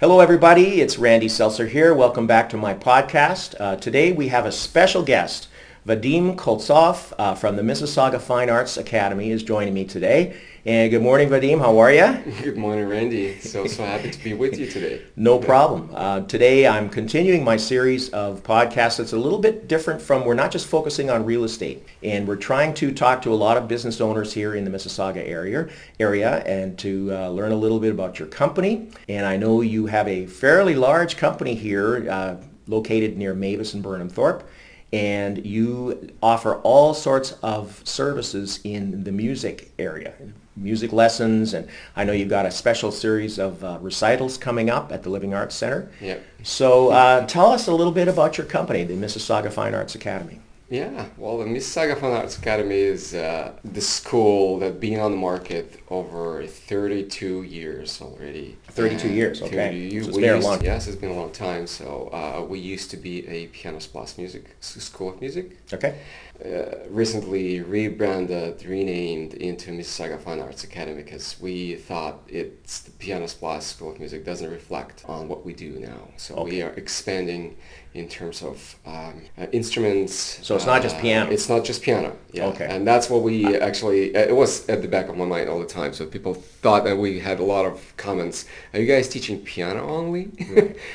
Hello, everybody. It's Randy Seltzer here. Welcome back to my podcast. Uh, today we have a special guest. Vadim Koltsov uh, from the Mississauga Fine Arts Academy is joining me today. And good morning, Vadim. How are you? Good morning, Randy. So, so happy to be with you today. No problem. Uh, today I'm continuing my series of podcasts that's a little bit different from, we're not just focusing on real estate. And we're trying to talk to a lot of business owners here in the Mississauga area, area and to uh, learn a little bit about your company. And I know you have a fairly large company here uh, located near Mavis and Burnhamthorpe and you offer all sorts of services in the music area, music lessons, and I know you've got a special series of uh, recitals coming up at the Living Arts Center. Yep. So uh, tell us a little bit about your company, the Mississauga Fine Arts Academy. Yeah, well, the Mississauga Fine Arts Academy is uh, the school that's been on the market over 32 years already. 32 And years, okay. 30 So it's been a used- long- Yes, it's been a long time. So uh, we used to be a Pianos Plus Music School of Music. Okay. Uh, recently rebranded, renamed into Mississauga Fine Arts Academy because we thought it's the Pianos Plus School of Music doesn't reflect on what we do now. So Okay. we are expanding in terms of um, uh, instruments. So it's not just uh, piano. It's not just piano. Yeah. Okay. And that's what we actually. Uh, it was at the back of my mind all the time. So people thought that we had a lot of comments. Are you guys teaching piano only?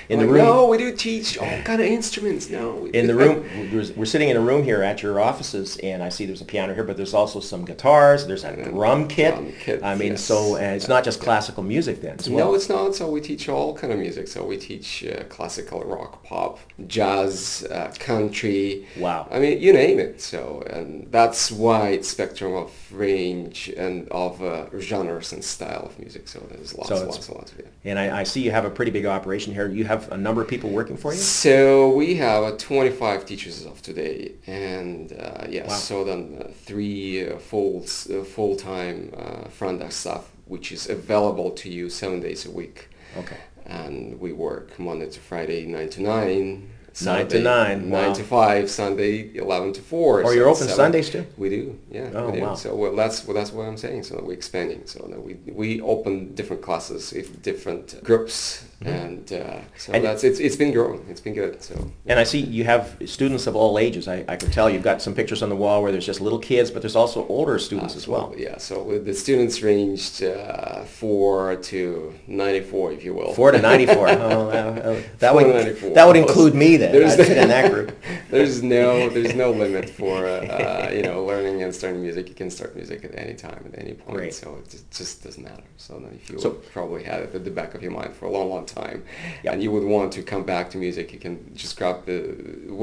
In the like, room- No, we do teach all kind of instruments. No. In the room, we're- sitting in a room here at your offices, and I see there's a piano here, but there's also some guitars. There's a drum kit. drum I mean, yes. so uh, it's not just classical music then well. No, it's not. So we teach all kind of music. So we teach uh, classical, rock, pop, jazz, uh, country. Wow. I mean, you name it. So, and that's wide spectrum of range and of uh, genres and style of music. So there's lots, So lots, lots of it. And I, I see you have a pretty big operation here. You have a number of people working for you? So we have uh, 25 teachers as of today, and uh, yes, Wow. so then uh, three uh, full uh, full time uh, front desk staff, which is available to you seven days a week. Okay. and we work Monday to Friday, nine to nine. Nine to Saturday, nine, nine wow. to five. Sunday, eleven to four. Or so you're open seven. Sundays too? We do, yeah. Oh, do. wow. So well, that's well, that's what I'm saying. So we're expanding. So we we open different classes with different groups, and uh, so And- that's it's it's been growing. It's been good. So And I see you have students of all ages. I, I can tell you've got some pictures on the wall where there's just little kids, but there's also older students as well. Yeah. So the students ranged uh, four to ninety four, if you will. Four to 94. Oh, uh, that, Four would, 94. that would include me then. There's- I'd fit in that group. there's no there's no limit for uh, uh, you know learning and starting music. You can start music at any time, at any point. So it just, just doesn't matter. So if you So- probably had it at the back of your mind for a long, long time, Yep. and you would want to come back to music, you can just grab the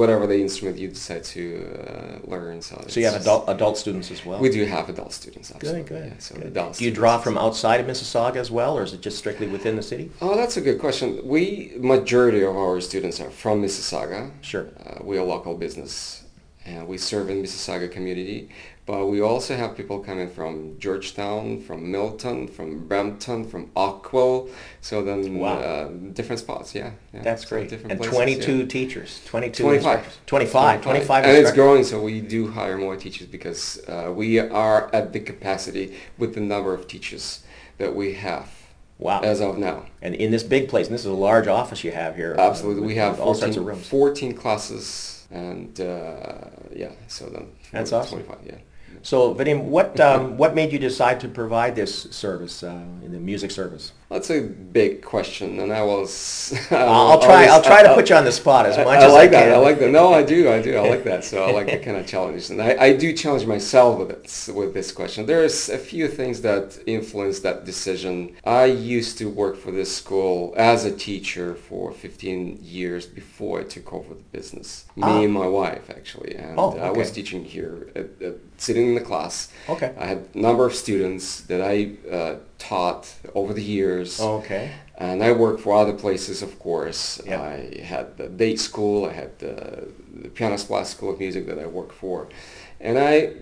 whatever the instrument you decide to uh, learn. So, So you have adult, adult students as well? We do have adult students. Good, Absolutely. good. Yeah, so good. adult Do you draw from outside of Mississauga as well, or is it just strictly within the city? Oh, that's a good question. We majority of our students are from Mississauga. Sure. Uh, we are local business, and we serve in Mississauga community. But we also have people coming from Georgetown, from Milton, from Brampton, from Oakville. So then, Wow. uh, different spots. Yeah, yeah. That's So great. different And places, 22 yeah. teachers, 22 25. instructors. 25, 25 and it's growing. So we do hire more teachers because uh, we are at the capacity with the number of teachers that we have Wow. as of now. And in this big place, and this is a large office you have here. Absolutely, with- we have with all 14, sorts of rooms. 14 classes, and uh, yeah, so then That's 40, awesome. 25, yeah. So, Vadim, what um, what made you decide to provide this service, uh, in the music service? That's a big question, and I was. I'll try. I'll try to put you on the spot as much I as like I can. that. I like that. No, I do. I do. I like that. So I like the kind of challenges, and I, I do challenge myself with it with this question. There's a few things that influence that decision. I used to work for this school as a teacher for 15 years before I took over the business. Me Ah. and my wife actually, and Oh, I was teaching here, at, at, sitting in the class. Okay. I had a number of students that I uh, taught over the years. Okay. And I worked for other places, of course. Yeah. I had the date school. I had the, the Pianos Plus School of Music that I worked for. And I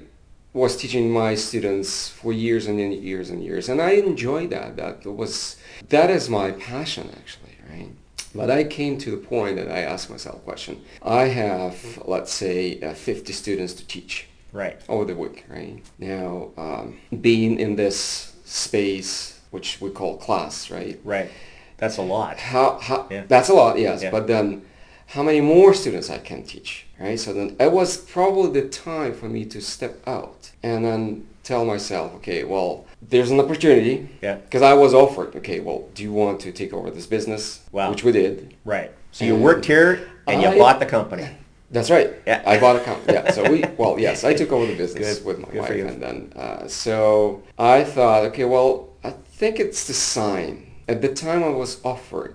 was teaching my students for years and years and years. And I enjoyed that. That was, that is my passion, actually, right? But I came to the point that I asked myself a question. I have, let's say, uh, 50 students to teach Right. over the week, right? Now, um, being in this space, which we call class, right? Right. That's a lot. How, how Yeah. that's a lot, yes. Yeah. But then, how many more students I can teach, right? So then, it was probably the time for me to step out and then tell myself, okay, well, there's an opportunity. Yeah. Because I was offered, okay, well, do you want to take over this business? Wow. Which we did. Right. So you worked here and you I- bought the company. That's right. Yeah. I bought a company. Yeah. So we, well, yes, I took over the business Good. with my Good wife, and then uh, so I thought, okay, well, I think it's the sign. At the time, I was offered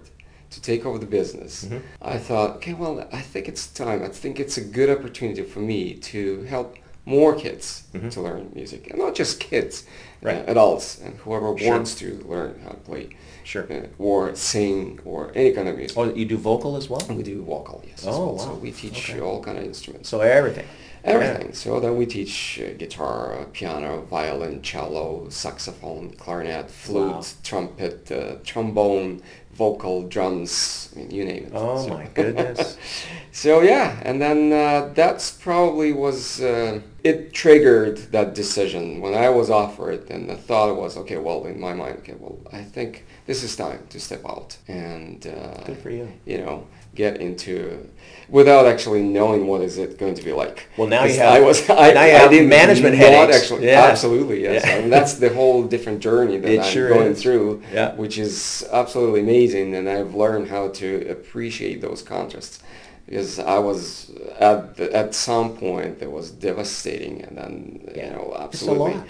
to take over the business. Mm-hmm. I thought, okay, well, I think it's time. I think it's a good opportunity for me to help more kids to learn music, and not just kids, Mm-hmm. Right. uh, adults, and whoever Sure. wants to learn how to play. Sure. uh, or sing or any kind of music. Oh, you do vocal as well? We do vocal, yes. Oh, well. So we teach Okay. all kind of instruments. So everything. Everything. So then we teach uh, guitar, uh, piano, violin, cello, saxophone, clarinet, flute, Wow. trumpet, uh, trombone, vocal, drums, I mean, you name it. Oh So- my goodness. so yeah, and then uh, that's probably was uh, it triggered that decision when I was offered, and the thought was, okay, well, in my mind, okay, well, I think this is time to step out and uh, Good for you. you know get into without actually knowing what is it going to be like. Well, now you have- I was I, now you I have did management not headaches. actually Yeah. absolutely yes. Yeah. I mean, that's the whole different journey that It I'm sure going is. through, Yeah. which is absolutely amazing, and I've learned how to appreciate those contrasts. Because I was at the, at some point that was devastating, and then Yeah. you know It's absolutely, lot.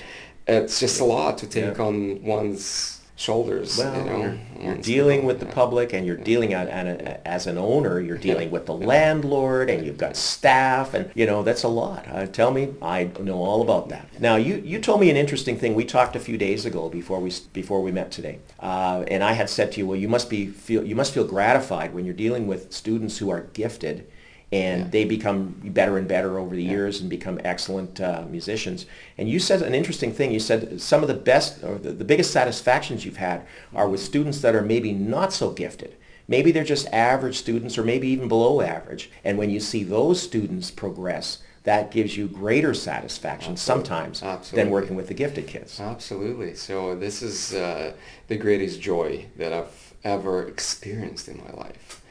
it's just a lot to take on one's shoulders. Well, you know, you're, you're dealing with the yeah. public and you're dealing at, at a, as an owner, you're dealing with the landlord and you've got staff and, you know, that's a lot. Uh, tell me, I know all about that. Now, you, you told me an interesting thing. We talked a few days ago before we, before we met today. Uh, and I had said to you, well, you must, be, feel, you must feel gratified when you're dealing with students who are gifted and Yeah. they become better and better over the years and become excellent uh, musicians. And you said an interesting thing. You said some of the best or the, the biggest satisfactions you've had are with students that are maybe not so gifted. Maybe they're just average students or maybe even below average. And when you see those students progress, that gives you greater satisfaction sometimes than working with the gifted kids. Absolutely. So this is uh, the greatest joy that I've ever experienced in my life.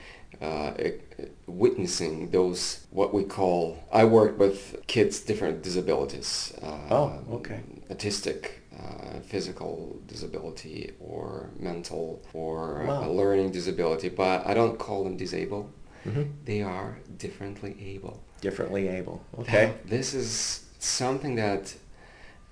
Uh, it- it- witnessing those what we call I work with kids different disabilities. Uh, Oh, okay. Autistic, uh, physical disability, or mental, or Wow. a learning disability. But I don't call them disabled. Mhm. They are differently able. Differently able. Okay. This is something that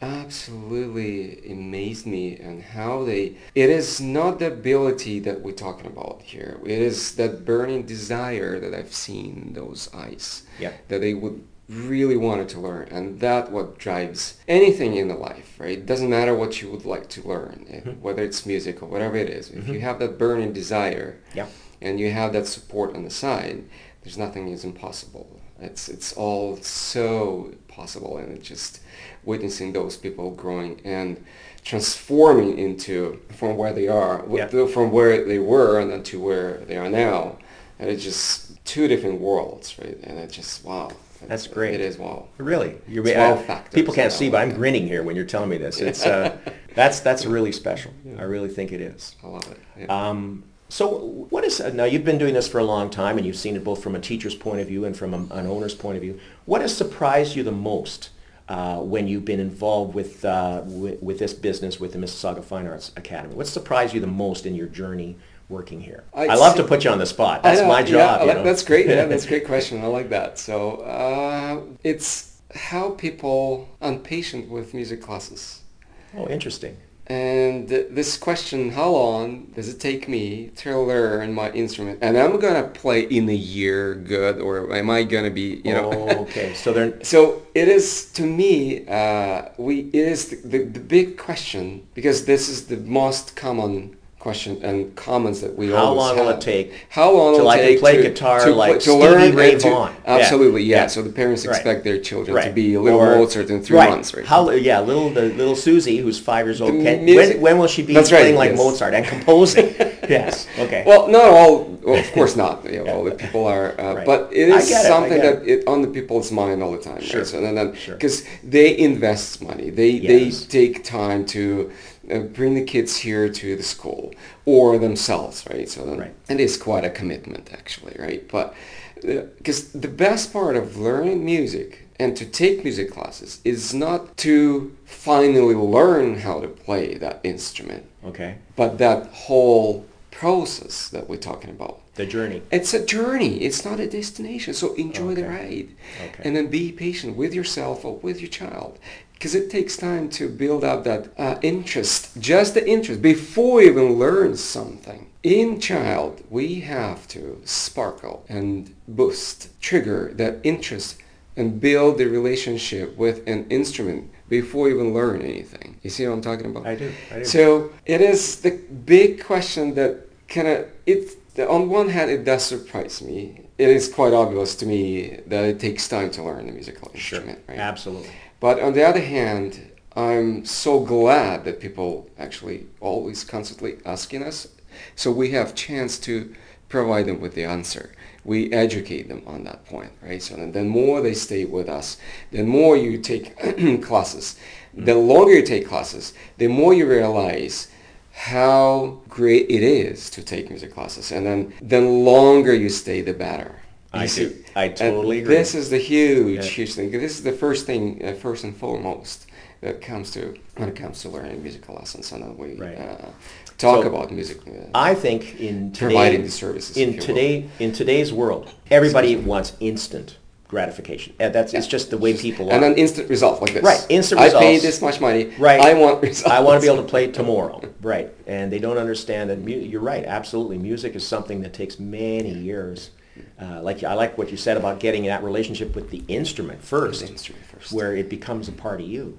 absolutely amazed me and how they it is not the ability that we're talking about here it is that burning desire that i've seen in those eyes Yeah. that they would really wanted to learn and that what drives anything in the life right it doesn't matter what you would like to learn eh, whether it's music or whatever it is if you have that burning desire Yeah. and you have that support on the side, there's nothing is impossible. It's it's all so possible, and it's just witnessing those people growing and transforming into from where they are, Yeah. from where they were, and then to where they are now, and it's just two different worlds, right? And it's just wow. That's It's- great. It is wow. Really, you're It's wow factors, people can't see, but I'm grinning here when you're telling me this. It's uh, that's that's really special. I really think it is. I love it. Yeah. Um, so what is now? You've been doing this for a long time, and you've seen it both from a teacher's point of view and from a, an owner's point of view. What has surprised you the most uh, when you've been involved with, uh, with with this business with the Mississauga Fine Arts Academy? What surprised you the most in your journey working here? I'd I love to put you on the spot. That's know, my job. I you know? That's great. Yeah, that's a great question. I like that. So uh, it's how people are patient with music classes. oh, interesting. And this question, how long does it take me to learn my instrument? And I'm gonna play in a year, good, or am I gonna be, you know? Oh, okay. So they're So it is to me. Uh, we it is the, the, the big question because this is the most common question and comments that we How always long will it take How long will it take play to, guitar to, like to learn Ray Vaughan? Absolutely, yeah. Yeah. So the parents Right. expect their children to be a little Or- Mozart in three right. months, right? How yeah, little the little Susie who's five years old. Can, when when will she be That's right, playing like yes. Mozart and composing? yes. Okay. Well, not all. Well, of course not. You know, all the people are, uh, Right. but it is get it, something that it on the people's mind all the time. Sure. Right? So and then Sure. because they invest money, they Yes. they take time to Uh, bring the kids here to the school or themselves, right? So then Right. it is quite a commitment, actually, right? But uh, because the best part of learning music and to take music classes is not to finally learn how to play that instrument, Okay. but that whole process that we're talking about. The journey. It's a journey. It's not a destination. So enjoy the ride. Okay. And then be patient with yourself or with your child. Because it takes time to build up that uh, interest, just the interest, before you even learn something. In child, we have to sparkle and boost, trigger that interest and build the relationship with an instrument before you even learn anything. You see what I'm talking about? I do. I do. So it is the big question that kind of it. On one hand, it does surprise me. It is quite obvious to me that it takes time to learn a musical sure. instrument, right? Absolutely. But on the other hand, I'm so glad that people actually always constantly asking us, so we have chance to provide them with the answer. We educate them on that point, right? So then the more they stay with us, the more you take classes, the longer you take classes, the more you realize how great it is to take music classes. And then the longer you stay, the better. I You do. I totally agree. This is the huge, Yeah. huge thing. This is the first thing, uh, first and foremost, that comes to when it comes to learning musical lessons, and then we Right. uh, talk So, about music. Uh, I think in today, Providing the services, in you will. today in today's world, everybody wants instant gratification. Uh, That's it's just the way people are. and an instant result like this. Right, instant I paid this much money. Right. I want results. I want to be able to play tomorrow. Right. And they don't understand that mu- you're right. Absolutely. Music is something that takes many years. Uh, like I like what you said about getting that relationship with the instrument first, instrument first. where it becomes a part of you,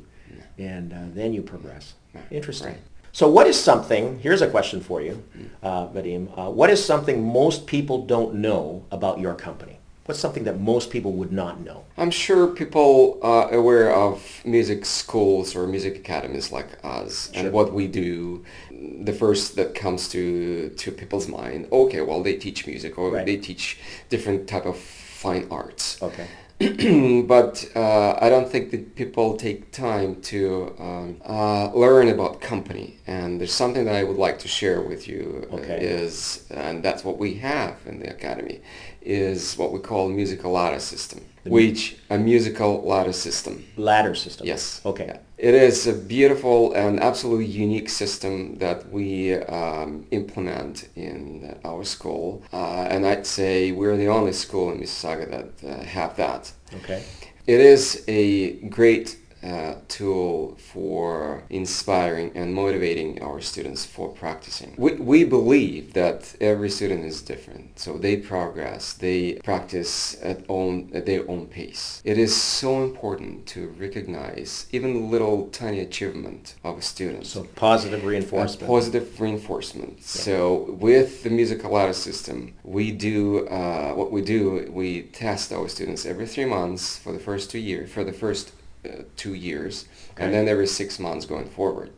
and uh, then you progress. Yeah, Interesting. right. So, what is something? Here's a question for you, uh, Vadim. Uh, what is something most people don't know about your company? What's something that most people would not know? I'm sure people are aware of music schools or music academies like us Sure. and what we do. The first that comes to to people's mind, okay, well they teach music or Right. they teach different type of fine arts. Okay. but uh, I don't think that people take time to um, uh, learn about company. And there's something that I would like to share with you uh, Okay. is, and that's what we have in the academy, is what we call musical ladder system, The which a musical ladder system. Ladder system. Yes. Okay. It is a beautiful and absolutely unique system that we um, implement in our school. Uh, and I'd say we're the only school in Mississauga that uh, have that. Okay. It is a great uh, tool for inspiring and motivating our students for practicing. We, we believe that every student is different, so they progress, they practice at, own, at their own pace. It is so important to recognize even the little tiny achievement of a student. So positive reinforcement. positive reinforcement. So with the musical ladder system, we do uh, what we do. We test our students every three months for the first two years, for the first Uh, two years, Okay. and then every six months going forward.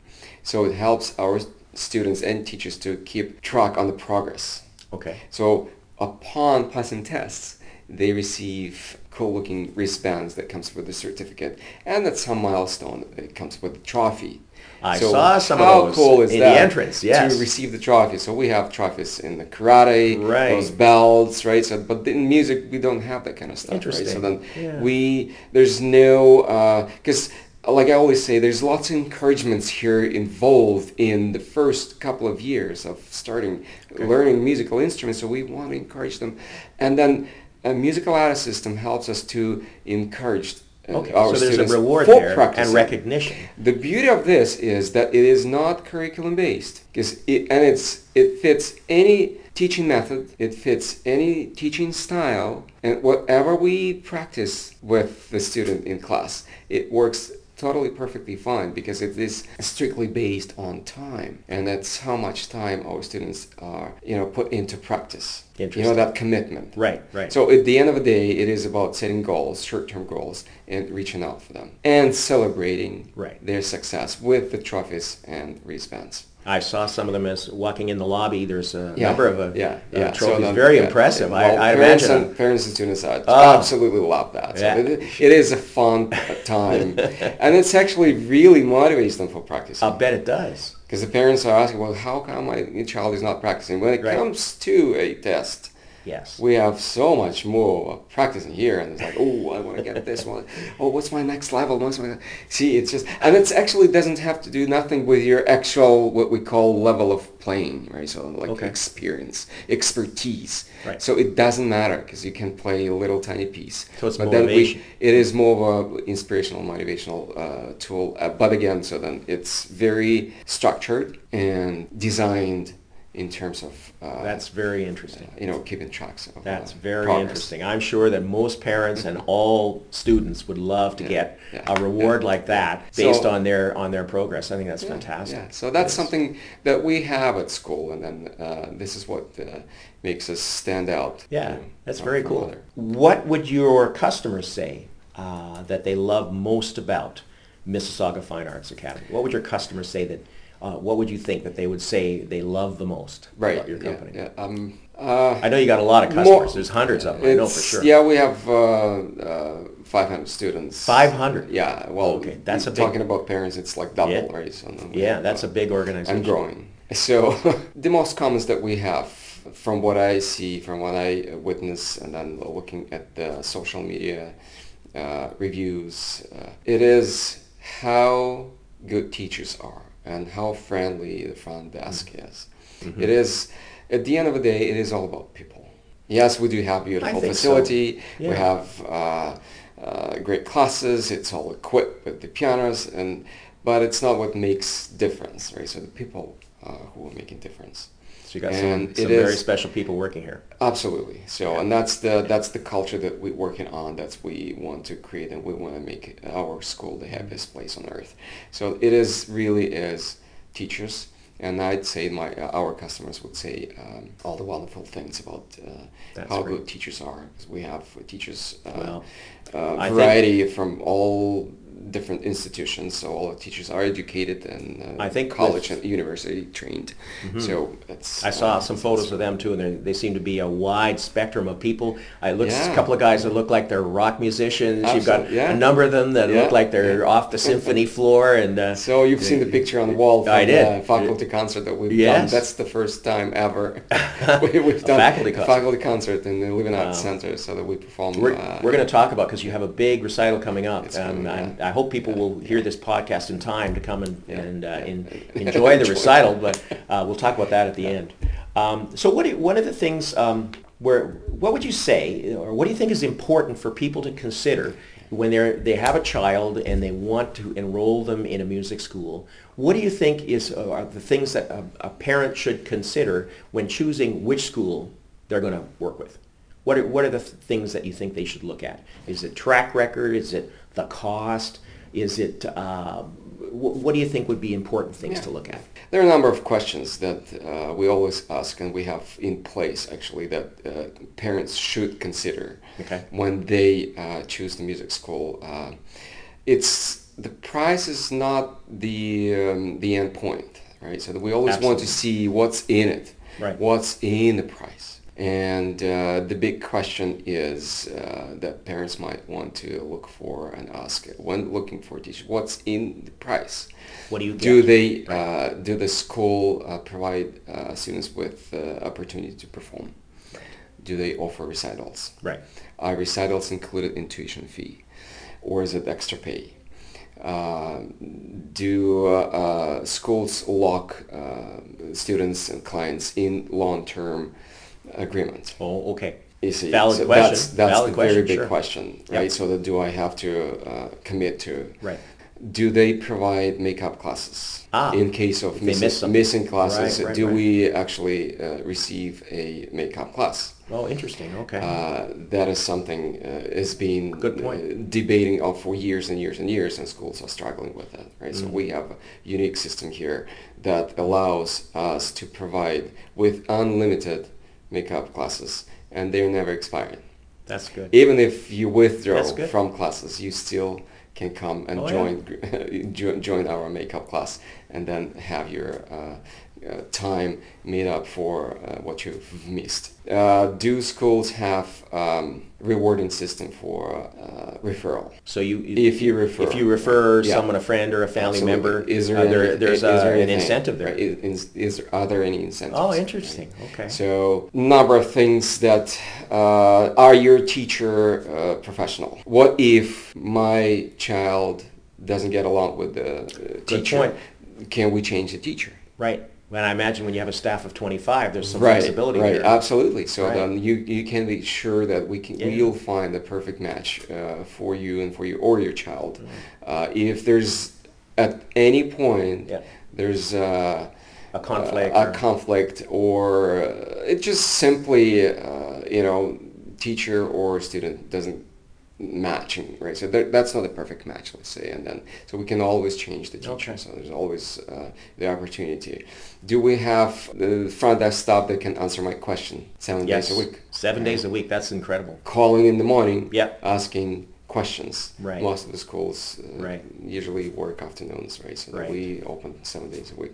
So it helps our students and teachers to keep track on the progress. Okay. So upon passing tests, they receive cool-looking wristbands that comes with the certificate, and at some milestone, it comes with the trophy. I So saw some of how those cool is in the entrance, yes. To receive the trophy. So we have trophies in the karate, Right. those belts, right? So, but in music, we don't have that kind of stuff, right? So then Yeah. we, there's no, uh, because like I always say, there's lots of encouragements here involved in the first couple of years of starting learning musical instruments. So we want to encourage them, and then a musical ladder system helps us to encourage uh, Okay. our So there's a students reward for there and recognition. The beauty of this is that it is not curriculum based, because it and it's it fits any teaching method, it fits any teaching style, and whatever we practice with the student in class, it works totally perfectly fine because it is strictly based on time and that's how much time our students are you know put into practice you know that commitment Right. Right. so at the end of the day, it is about setting goals, short-term goals, and reaching out for them, and celebrating Right. their success with the trophies and wristbands. I saw some of them as walking in the lobby. There's a Yeah, number of uh, yeah, uh, yeah. So trophies. Very yeah, impressive. yeah. I, Well, I'd parents imagine. and parents and students uh, Oh. absolutely love that. So Yeah. it, it is a fun time, and it's actually really motivates them for practicing. I'll bet it does. Because the parents are asking, well, how come my child is not practicing? When it Right. comes to a test, Yes. we have so much more practicing here, and it's like, oh, I want to get this one. Oh, what's my next level? What's my see? It's just, and it actually doesn't have to do nothing with your actual what we call level of playing, right? So like Okay. experience, expertise. Right. So it doesn't matter because you can play a little tiny piece. So it's but then motivation. we, it is more of a inspirational, motivational uh, tool. Uh, but again, so then it's very structured and designed in terms of uh, That's very interesting. you know, keeping tracks of. That's uh, very progress. interesting. I'm sure that most parents and all students would love to Yeah, get yeah, a reward yeah. like that based So- on their on their progress. I think that's fantastic. Yeah, so that's something that we have at school, and then uh, this is what uh, makes us stand out. Yeah, you know, that's very cool. other. What would your customers say uh, that they love most about Mississauga Fine Arts Academy? What would your customers say that? Uh, what would you think that they would say they love the most Right. about your company? Yeah. Um, uh, I know you got a lot of customers. More- There's hundreds of them. I know for sure. Yeah, we have uh, uh, 500 students. 500? Yeah. Well, Okay, that's a big- talking about parents. It's like double, Yeah. right? So Yeah, that's uh, a big organization. and growing. So the most comments that we have from what I see, from what I witness, and then looking at the social media uh, reviews, uh, it is how good teachers are and how friendly the front desk Mm-hmm. is. It is, at the end of the day, it is all about people. Yes, we do have beautiful think so. facility. Yeah. We have uh, uh, great classes. It's all equipped with the pianos, and but it's not what makes difference, right? So the people uh, who are making difference. So you got And some, some very is- special people working here. Absolutely. So, and that's the that's the culture that we're working on. That's we want to create, and we want to make our school the happiest place on earth. So it is really is teachers, and I'd say my our customers would say um, all the wonderful things about uh, how great. good teachers are. 'Cause we have teachers uh, Well, uh, I think- variety from all different institutions. So all the teachers are educated and uh, I think college and university trained. Mhm. So it's I saw uh, some photos of them too, and they- they seem to be a wide spectrum of people. I looked at a couple of guys that look like they're rock musicians. You've got yeah. a number of them that Yeah, look like they're yeah. off the symphony floor, and uh, So you've seen the picture on the wall from I did. the faculty concert that we've Yes. done. That's the first time ever we, we've A done faculty a concert. faculty concert in the Living Arts Wow. Center, so that we perform. we're, uh, we're going to talk about because you have a big recital coming up, It's I, hope people will hear this podcast in time to come and, and uh, in, enjoy the recital. But uh, we'll talk about that at the end. Um, so, what do one of the things um, where what would you say, or what do you think is important for people to consider when they're they have a child and they want to enroll them in a music school? What do you think is uh, are the things that a, a parent should consider when choosing which school they're going to work with? What are, what are the th- things that you think they should look at? Is it track record? Is it the cost? Is it, uh, wh- what do you think would be important things Yeah. to look at? There are a number of questions that uh, we always ask, and we have in place actually that uh, parents should consider Okay. when they uh, choose the music school. Uh, it's the price is not the um, the end point, right? So that we always want to see what's in it, Right. what's in the price. And uh, the big question is uh, that parents might want to look for and ask when looking for a teacher, what's in the price? What do you get? Do they uh, do the school uh, provide uh, students with uh, opportunity to perform? Do they offer recitals? Right. Are recitals included in tuition fee, or is it extra pay? Uh, do uh, uh, schools lock uh, students and clients in long-term agreements? Oh, okay. You see, Valid so question. That's, that's Valid the very big sure. question, Yep. right? So that do I have to uh, commit to? Right. Do they provide makeup classes? Ah, in case of missing, miss missing classes, Right, right, do right. we actually uh, receive a makeup class? Oh, interesting. Okay. Uh, that is something uh, is being Good point. uh, debating on for years and years and years, and schools are struggling with that. Right. So Mm. we have a unique system here that allows us to provide with unlimited makeup classes, and they're never expiring. That's good. Even if you withdraw from classes, you still can come and Oh, join jo- join our makeup class and then have your uh, uh, time made up for uh, what you've missed. Uh, do schools have um, rewarding system for uh, referral? So you, If you refer. if you refer Yeah. someone, a friend or a family Absolutely. member, is there, uh, there- there's is a, there an incentive there. Is, is, are there any incentives? Oh, interesting. Okay. So, number of things that uh, are your teacher uh, professional? What if my child doesn't get along with the uh, teacher? point. Can we change the teacher? Right. And I imagine when you have a staff of 25, there's some right, flexibility right, here. absolutely. So Right. then you you can be sure that we can Yeah. we'll find the perfect match uh, for you and for you or your child. Mm-hmm. Uh, if there's at any point Yeah. there's uh, A conflict a or- conflict, or uh, it just simply uh, you know teacher or student doesn't matching right so that, that's not a perfect match let's say and then so we can always change the teacher Okay. so there's always uh, the opportunity do we have the front desk staff that can answer my question seven yes. days a week Seven Right? days a week. That's incredible. calling in the morning Yep. asking questions Right. most of the schools uh, Right. usually work afternoons right so Right. we open seven days a week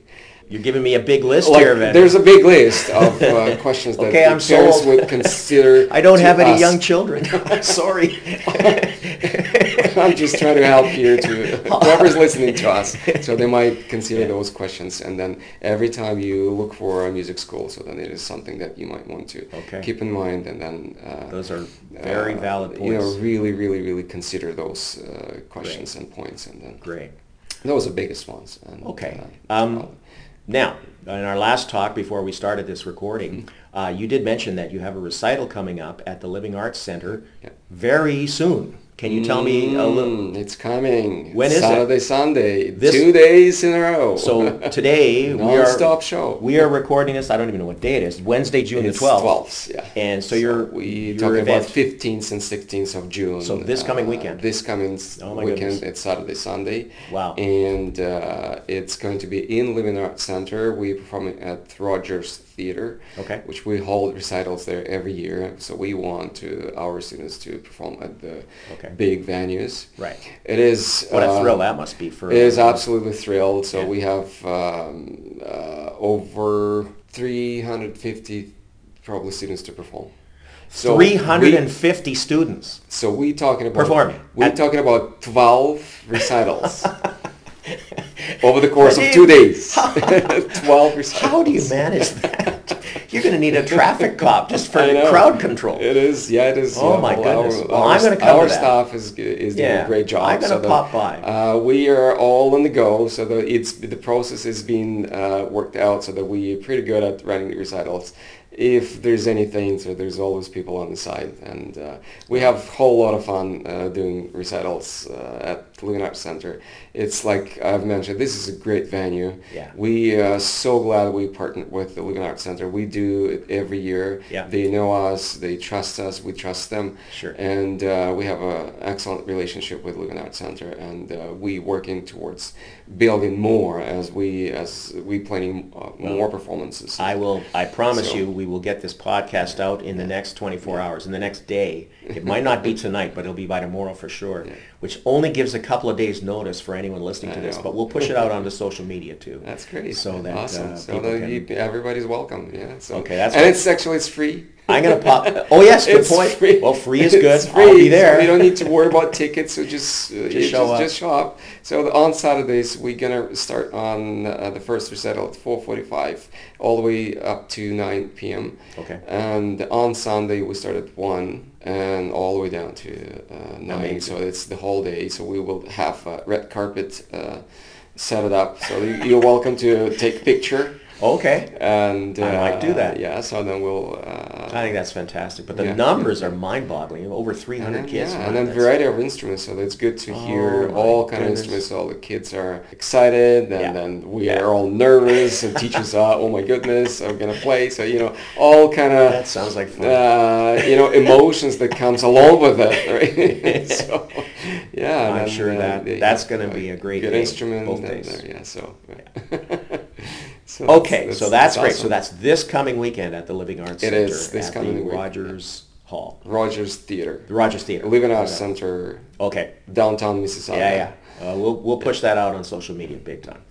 You're giving me a big list like, here, Van. there's a big list of uh, questions that Okay, parents sold. would consider. I don't have any ask. young children. Sorry. I'm just trying to help here to whoever's listening to us. So they might consider those questions, and then every time you look for a music school, so then it is something that you might want to Okay. keep in mind, and then uh, Those are very uh, valid You know, really, really, really consider those uh, questions and points, and then Great. those are the biggest ones. And, Okay. uh, Um, now, in our last talk before we started this recording, Mm-hmm. uh, you did mention that you have a recital coming up at the Living Arts Center Yeah. very soon. Can you tell me a little? Mm, It's coming. When is it? Saturday, Sunday. This- Two days in a row. So today we are Non-stop show. we are recording this. I don't even know what day it is. Wednesday, June It's the twelfth. 12th, yeah. And so you're we talking event- about 15th and 16th of June. So this coming weekend? This coming Oh my weekend. goodness. It's Saturday, Sunday. Wow. And uh, it's going to be in Living Arts Center. We perform it at Rogers Theater. Okay. Which we hold recitals there every year. So we want to our students to perform at the Okay. big venues. Right. It is. What a uh, thrill that must be for. it is absolutely thrilled. So Yeah. we have um, uh, over 350 probably students to perform. So Three hundred and we- students. So we talking about Performing We're at- talking about 12 recitals over the course of two days. 12 recitals. How do you manage that? You're going to need a traffic cop just for crowd control. It is, yeah, it is. Oh yeah, my well, goodness. Our, Well, our, I'm gonna cover our that. staff is is doing Yeah, a great job. I'm gonna so that, pop by. Uh, we are all on the go, so that it's the process is being uh, worked out, so that we are pretty good at running the recitals. If there's anything, so there's always people on the side, and uh, we have a whole lot of fun uh, doing recitals uh, Living Arts Center. It's like I've mentioned, this is a great venue. Yeah. We are so glad we partnered with the Living Arts Center. We do it every year. Yeah. They know us, they trust us, we trust them. Sure. And uh, we have an excellent relationship with Living Arts Center, and uh, we working towards building more as we as we planning uh, more performances. I will. I promise So- you, we will get this podcast out in the next 24 hours, in the next day. It might not be tonight, but it'll be by tomorrow for sure. Yeah. Which only gives a couple of days notice for anyone listening to this. know. But we'll push it out onto social media too. That's great. So that awesome. uh, so people that can. you- everybody's welcome. Yeah. So Okay, that's and it's actually it's free. I'm gonna pop. Oh yes, good It's point. free. Well, free is good. It's free. I'll be there. So you don't need to worry about tickets. So just uh, you show up. Just show up. So the- on Saturdays we're gonna start on uh, the first recital at 4:45, all the way up to 9 p.m. Okay. And on Sunday we start at one and all the way down to uh, nine. So it's the whole day. So we will have a red carpet uh, set it up. So you- you're welcome to take picture. Okay. And I might do uh, that. Yeah. So then we'll. Uh, I think that's fantastic. But the Yeah. numbers are mind-boggling. Over 300 and then, kids. Yeah, Wow, and then variety of instruments, so it's good to Oh, hear all kind goodness. of instruments. All the kids are excited, and Yeah. then we Yeah. are all nervous, and teachers are, oh my goodness, I'm gonna play. So you know, all kind of That sounds like fun. uh, you know emotions that comes along with it, right? so yeah, I'm then, sure uh, that- that's gonna be a great good day, instrument. both days. uh, yeah, so. So Okay, so that's, great. So that's this coming weekend at the Living Arts It Center is this at coming the. Rogers Hall, Rogers Theater, the Rogers Theater. Living Arts Okay. Center, Okay. downtown Mississauga. Yeah, yeah. Uh, we'll we'll push that out on social media big time.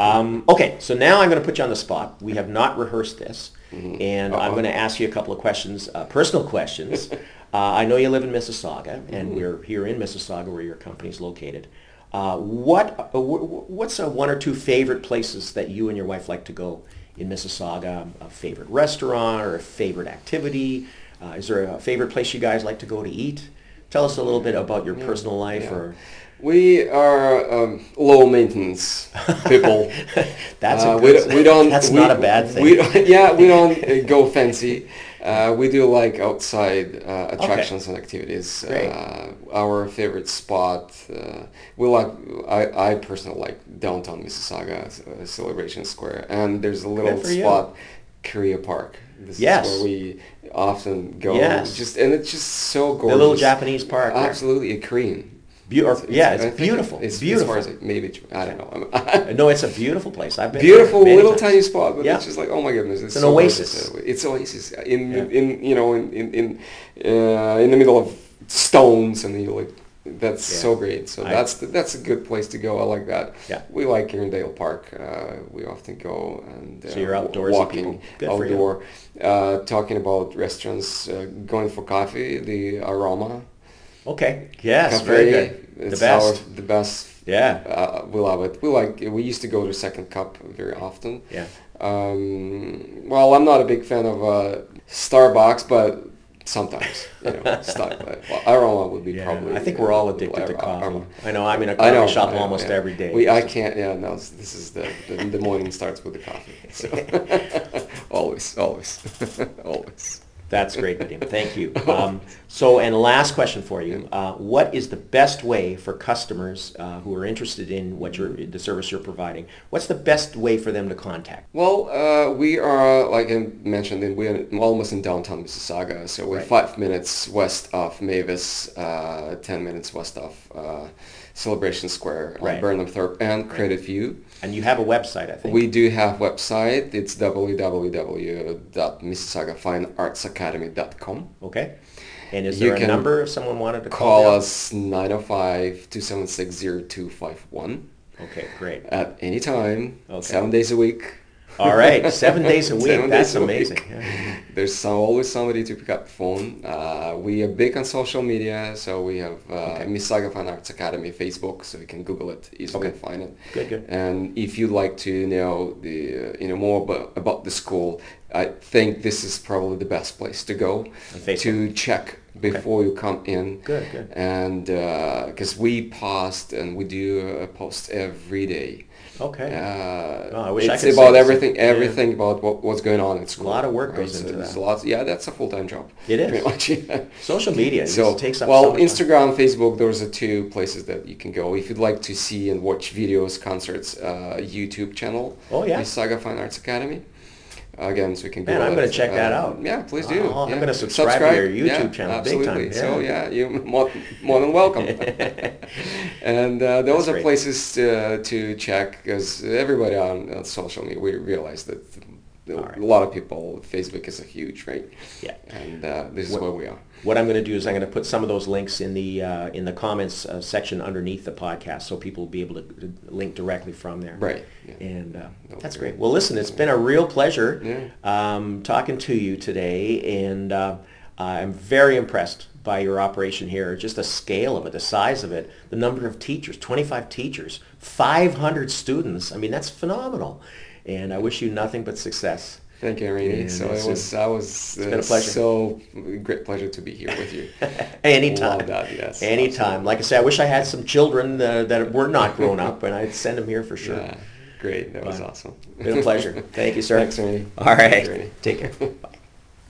Um, okay, so now I'm going to put you on the spot. We have not rehearsed this, Mm-hmm. and I'm going to ask you a couple of questions, uh, personal questions. uh, I know you live in Mississauga, Mm-hmm. and we're here in Mississauga where your company is located. Uh, what uh, what's uh, one or two favorite places that you and your wife like to go in Mississauga? A favorite restaurant or a favorite activity? Uh, is there a favorite place you guys like to go to eat? Tell us a little bit about your personal life, Yeah. or We are um, low maintenance people. that's a Uh, good, we, don't- we don't. That's we- not a bad thing. We yeah, we don't go fancy. Uh, we do like outside uh, attractions and activities. Uh, our favorite spot, uh, we like. I, I personally like downtown Mississauga uh, Celebration Square, and there's a little for you. spot, Kariya Park. This Yes. is where we often go. Yes. Just and it's just so gorgeous. the little Japanese park. there. Absolutely, a Korean. Beau- or- yeah, it's beautiful. It's beautiful. As far as I, maybe I don't know. No, it's a beautiful place. I've been Beautiful little times. tiny spot, but Yeah. it's just like oh my goodness, it's, an so oasis. gorgeous. It's oasis in Yeah. in you know in in in, uh, in the middle of stones, and you like that's Yeah. so great. So I- that's the, that's a good place to go. I like that. Yeah. We like Erindale Park. Uh, we often go and uh, So you're outdoors walking for you. outdoor, uh, talking about restaurants, uh, going for coffee. The Aroma Okay. Yes. Cafe. Very good. It's the best. Our, the best. Yeah. Uh, we love it. We like. We used to go to Second Cup very often. Yeah. Um, well, I'm not a big fan of uh, Starbucks, but sometimes, you know, start. Well, Aroma would be Yeah. probably. I think we're all addicted to coffee. Aroma. I know. I'm in a I coffee know. shop know, almost yeah. every day. We, I can't. Yeah, no. This is the the, the morning starts with the coffee. So always, always, always. That's great, Vadim. Thank you. Um, so, and last question for you: uh, What is the best way for customers uh, who are interested in what you're, the service you're providing? What's the best way for them to contact? Well, uh, we are, like I mentioned, we're almost in downtown Mississauga, so we're Right. five minutes west of Mavis, uh, ten minutes west of uh, Celebration Square, uh, Right. on Burnhamthorpe, and Creditview. And you have a website, I think. We do have website. It's www.mississaugafineartsacademy.com. okay. And is You there a can number if someone wanted to call? Call us 905-276-0251 Okay, great. at any time, Okay. seven days a week. All right, seven days a week. That's days a week. amazing. Yeah. There's some, always somebody to pick up the phone. Uh, we are big on social media, so we have uh, Okay. Mississauga Fine Arts Academy Facebook, so you can Google it easily Okay. and find it. Good, good. And if you'd like to know the uh, you know more about, about the school, I think this is probably the best place to go to check before you come in. Good, good. And because we post and we do a post every day. Okay. Uh, Oh, I wish I it's could about same. everything, Yeah. everything about what, what's going on at school. A lot of work goes into there's that. Lots, yeah, that's a full-time job. It is. Pretty much. yeah. Social media So, just takes up well, so much time. Instagram, Facebook, those are two places that you can go. If you'd like to see and watch videos, concerts, uh, YouTube channel. Oh, yeah. Saga Fine Arts Academy. Again, so you can go. Man, I'm gonna check that uh, out. Yeah, please I'll- do. I'm yeah. gonna subscribe to your YouTube yeah, channel big time, Absolutely. So yeah. yeah, you're more, more than welcome. and uh, those That's are great. places to, to check because everybody on, on social media, we realize that a lot of people, Facebook is a huge, right? Yeah. And uh, this is What- where we are. What I'm going to do is I'm going to put some of those links in the uh, in the comments uh, section underneath the podcast, so people will be able to link directly from there. Right. Yeah. And uh, that's great. great. Well, listen, it's been a real pleasure Yeah. um, talking to you today, and uh, I'm very impressed by your operation here. Just the scale of it, the size of it, the number of teachers, 25 teachers, 500 students. I mean, that's phenomenal. And I wish you nothing but success. Thank you, Randy. And so it was, I was been a uh, pleasure. so great pleasure to be here with you. Anytime. That, yes, Anytime. absolutely. Like I said, I wish I had some children uh, that were not grown up, and I'd send them here for sure. Yeah, great. That was awesome. Been a pleasure. Thank you, sir. Thanks, Randy. All right. Thanks. Take care. Bye.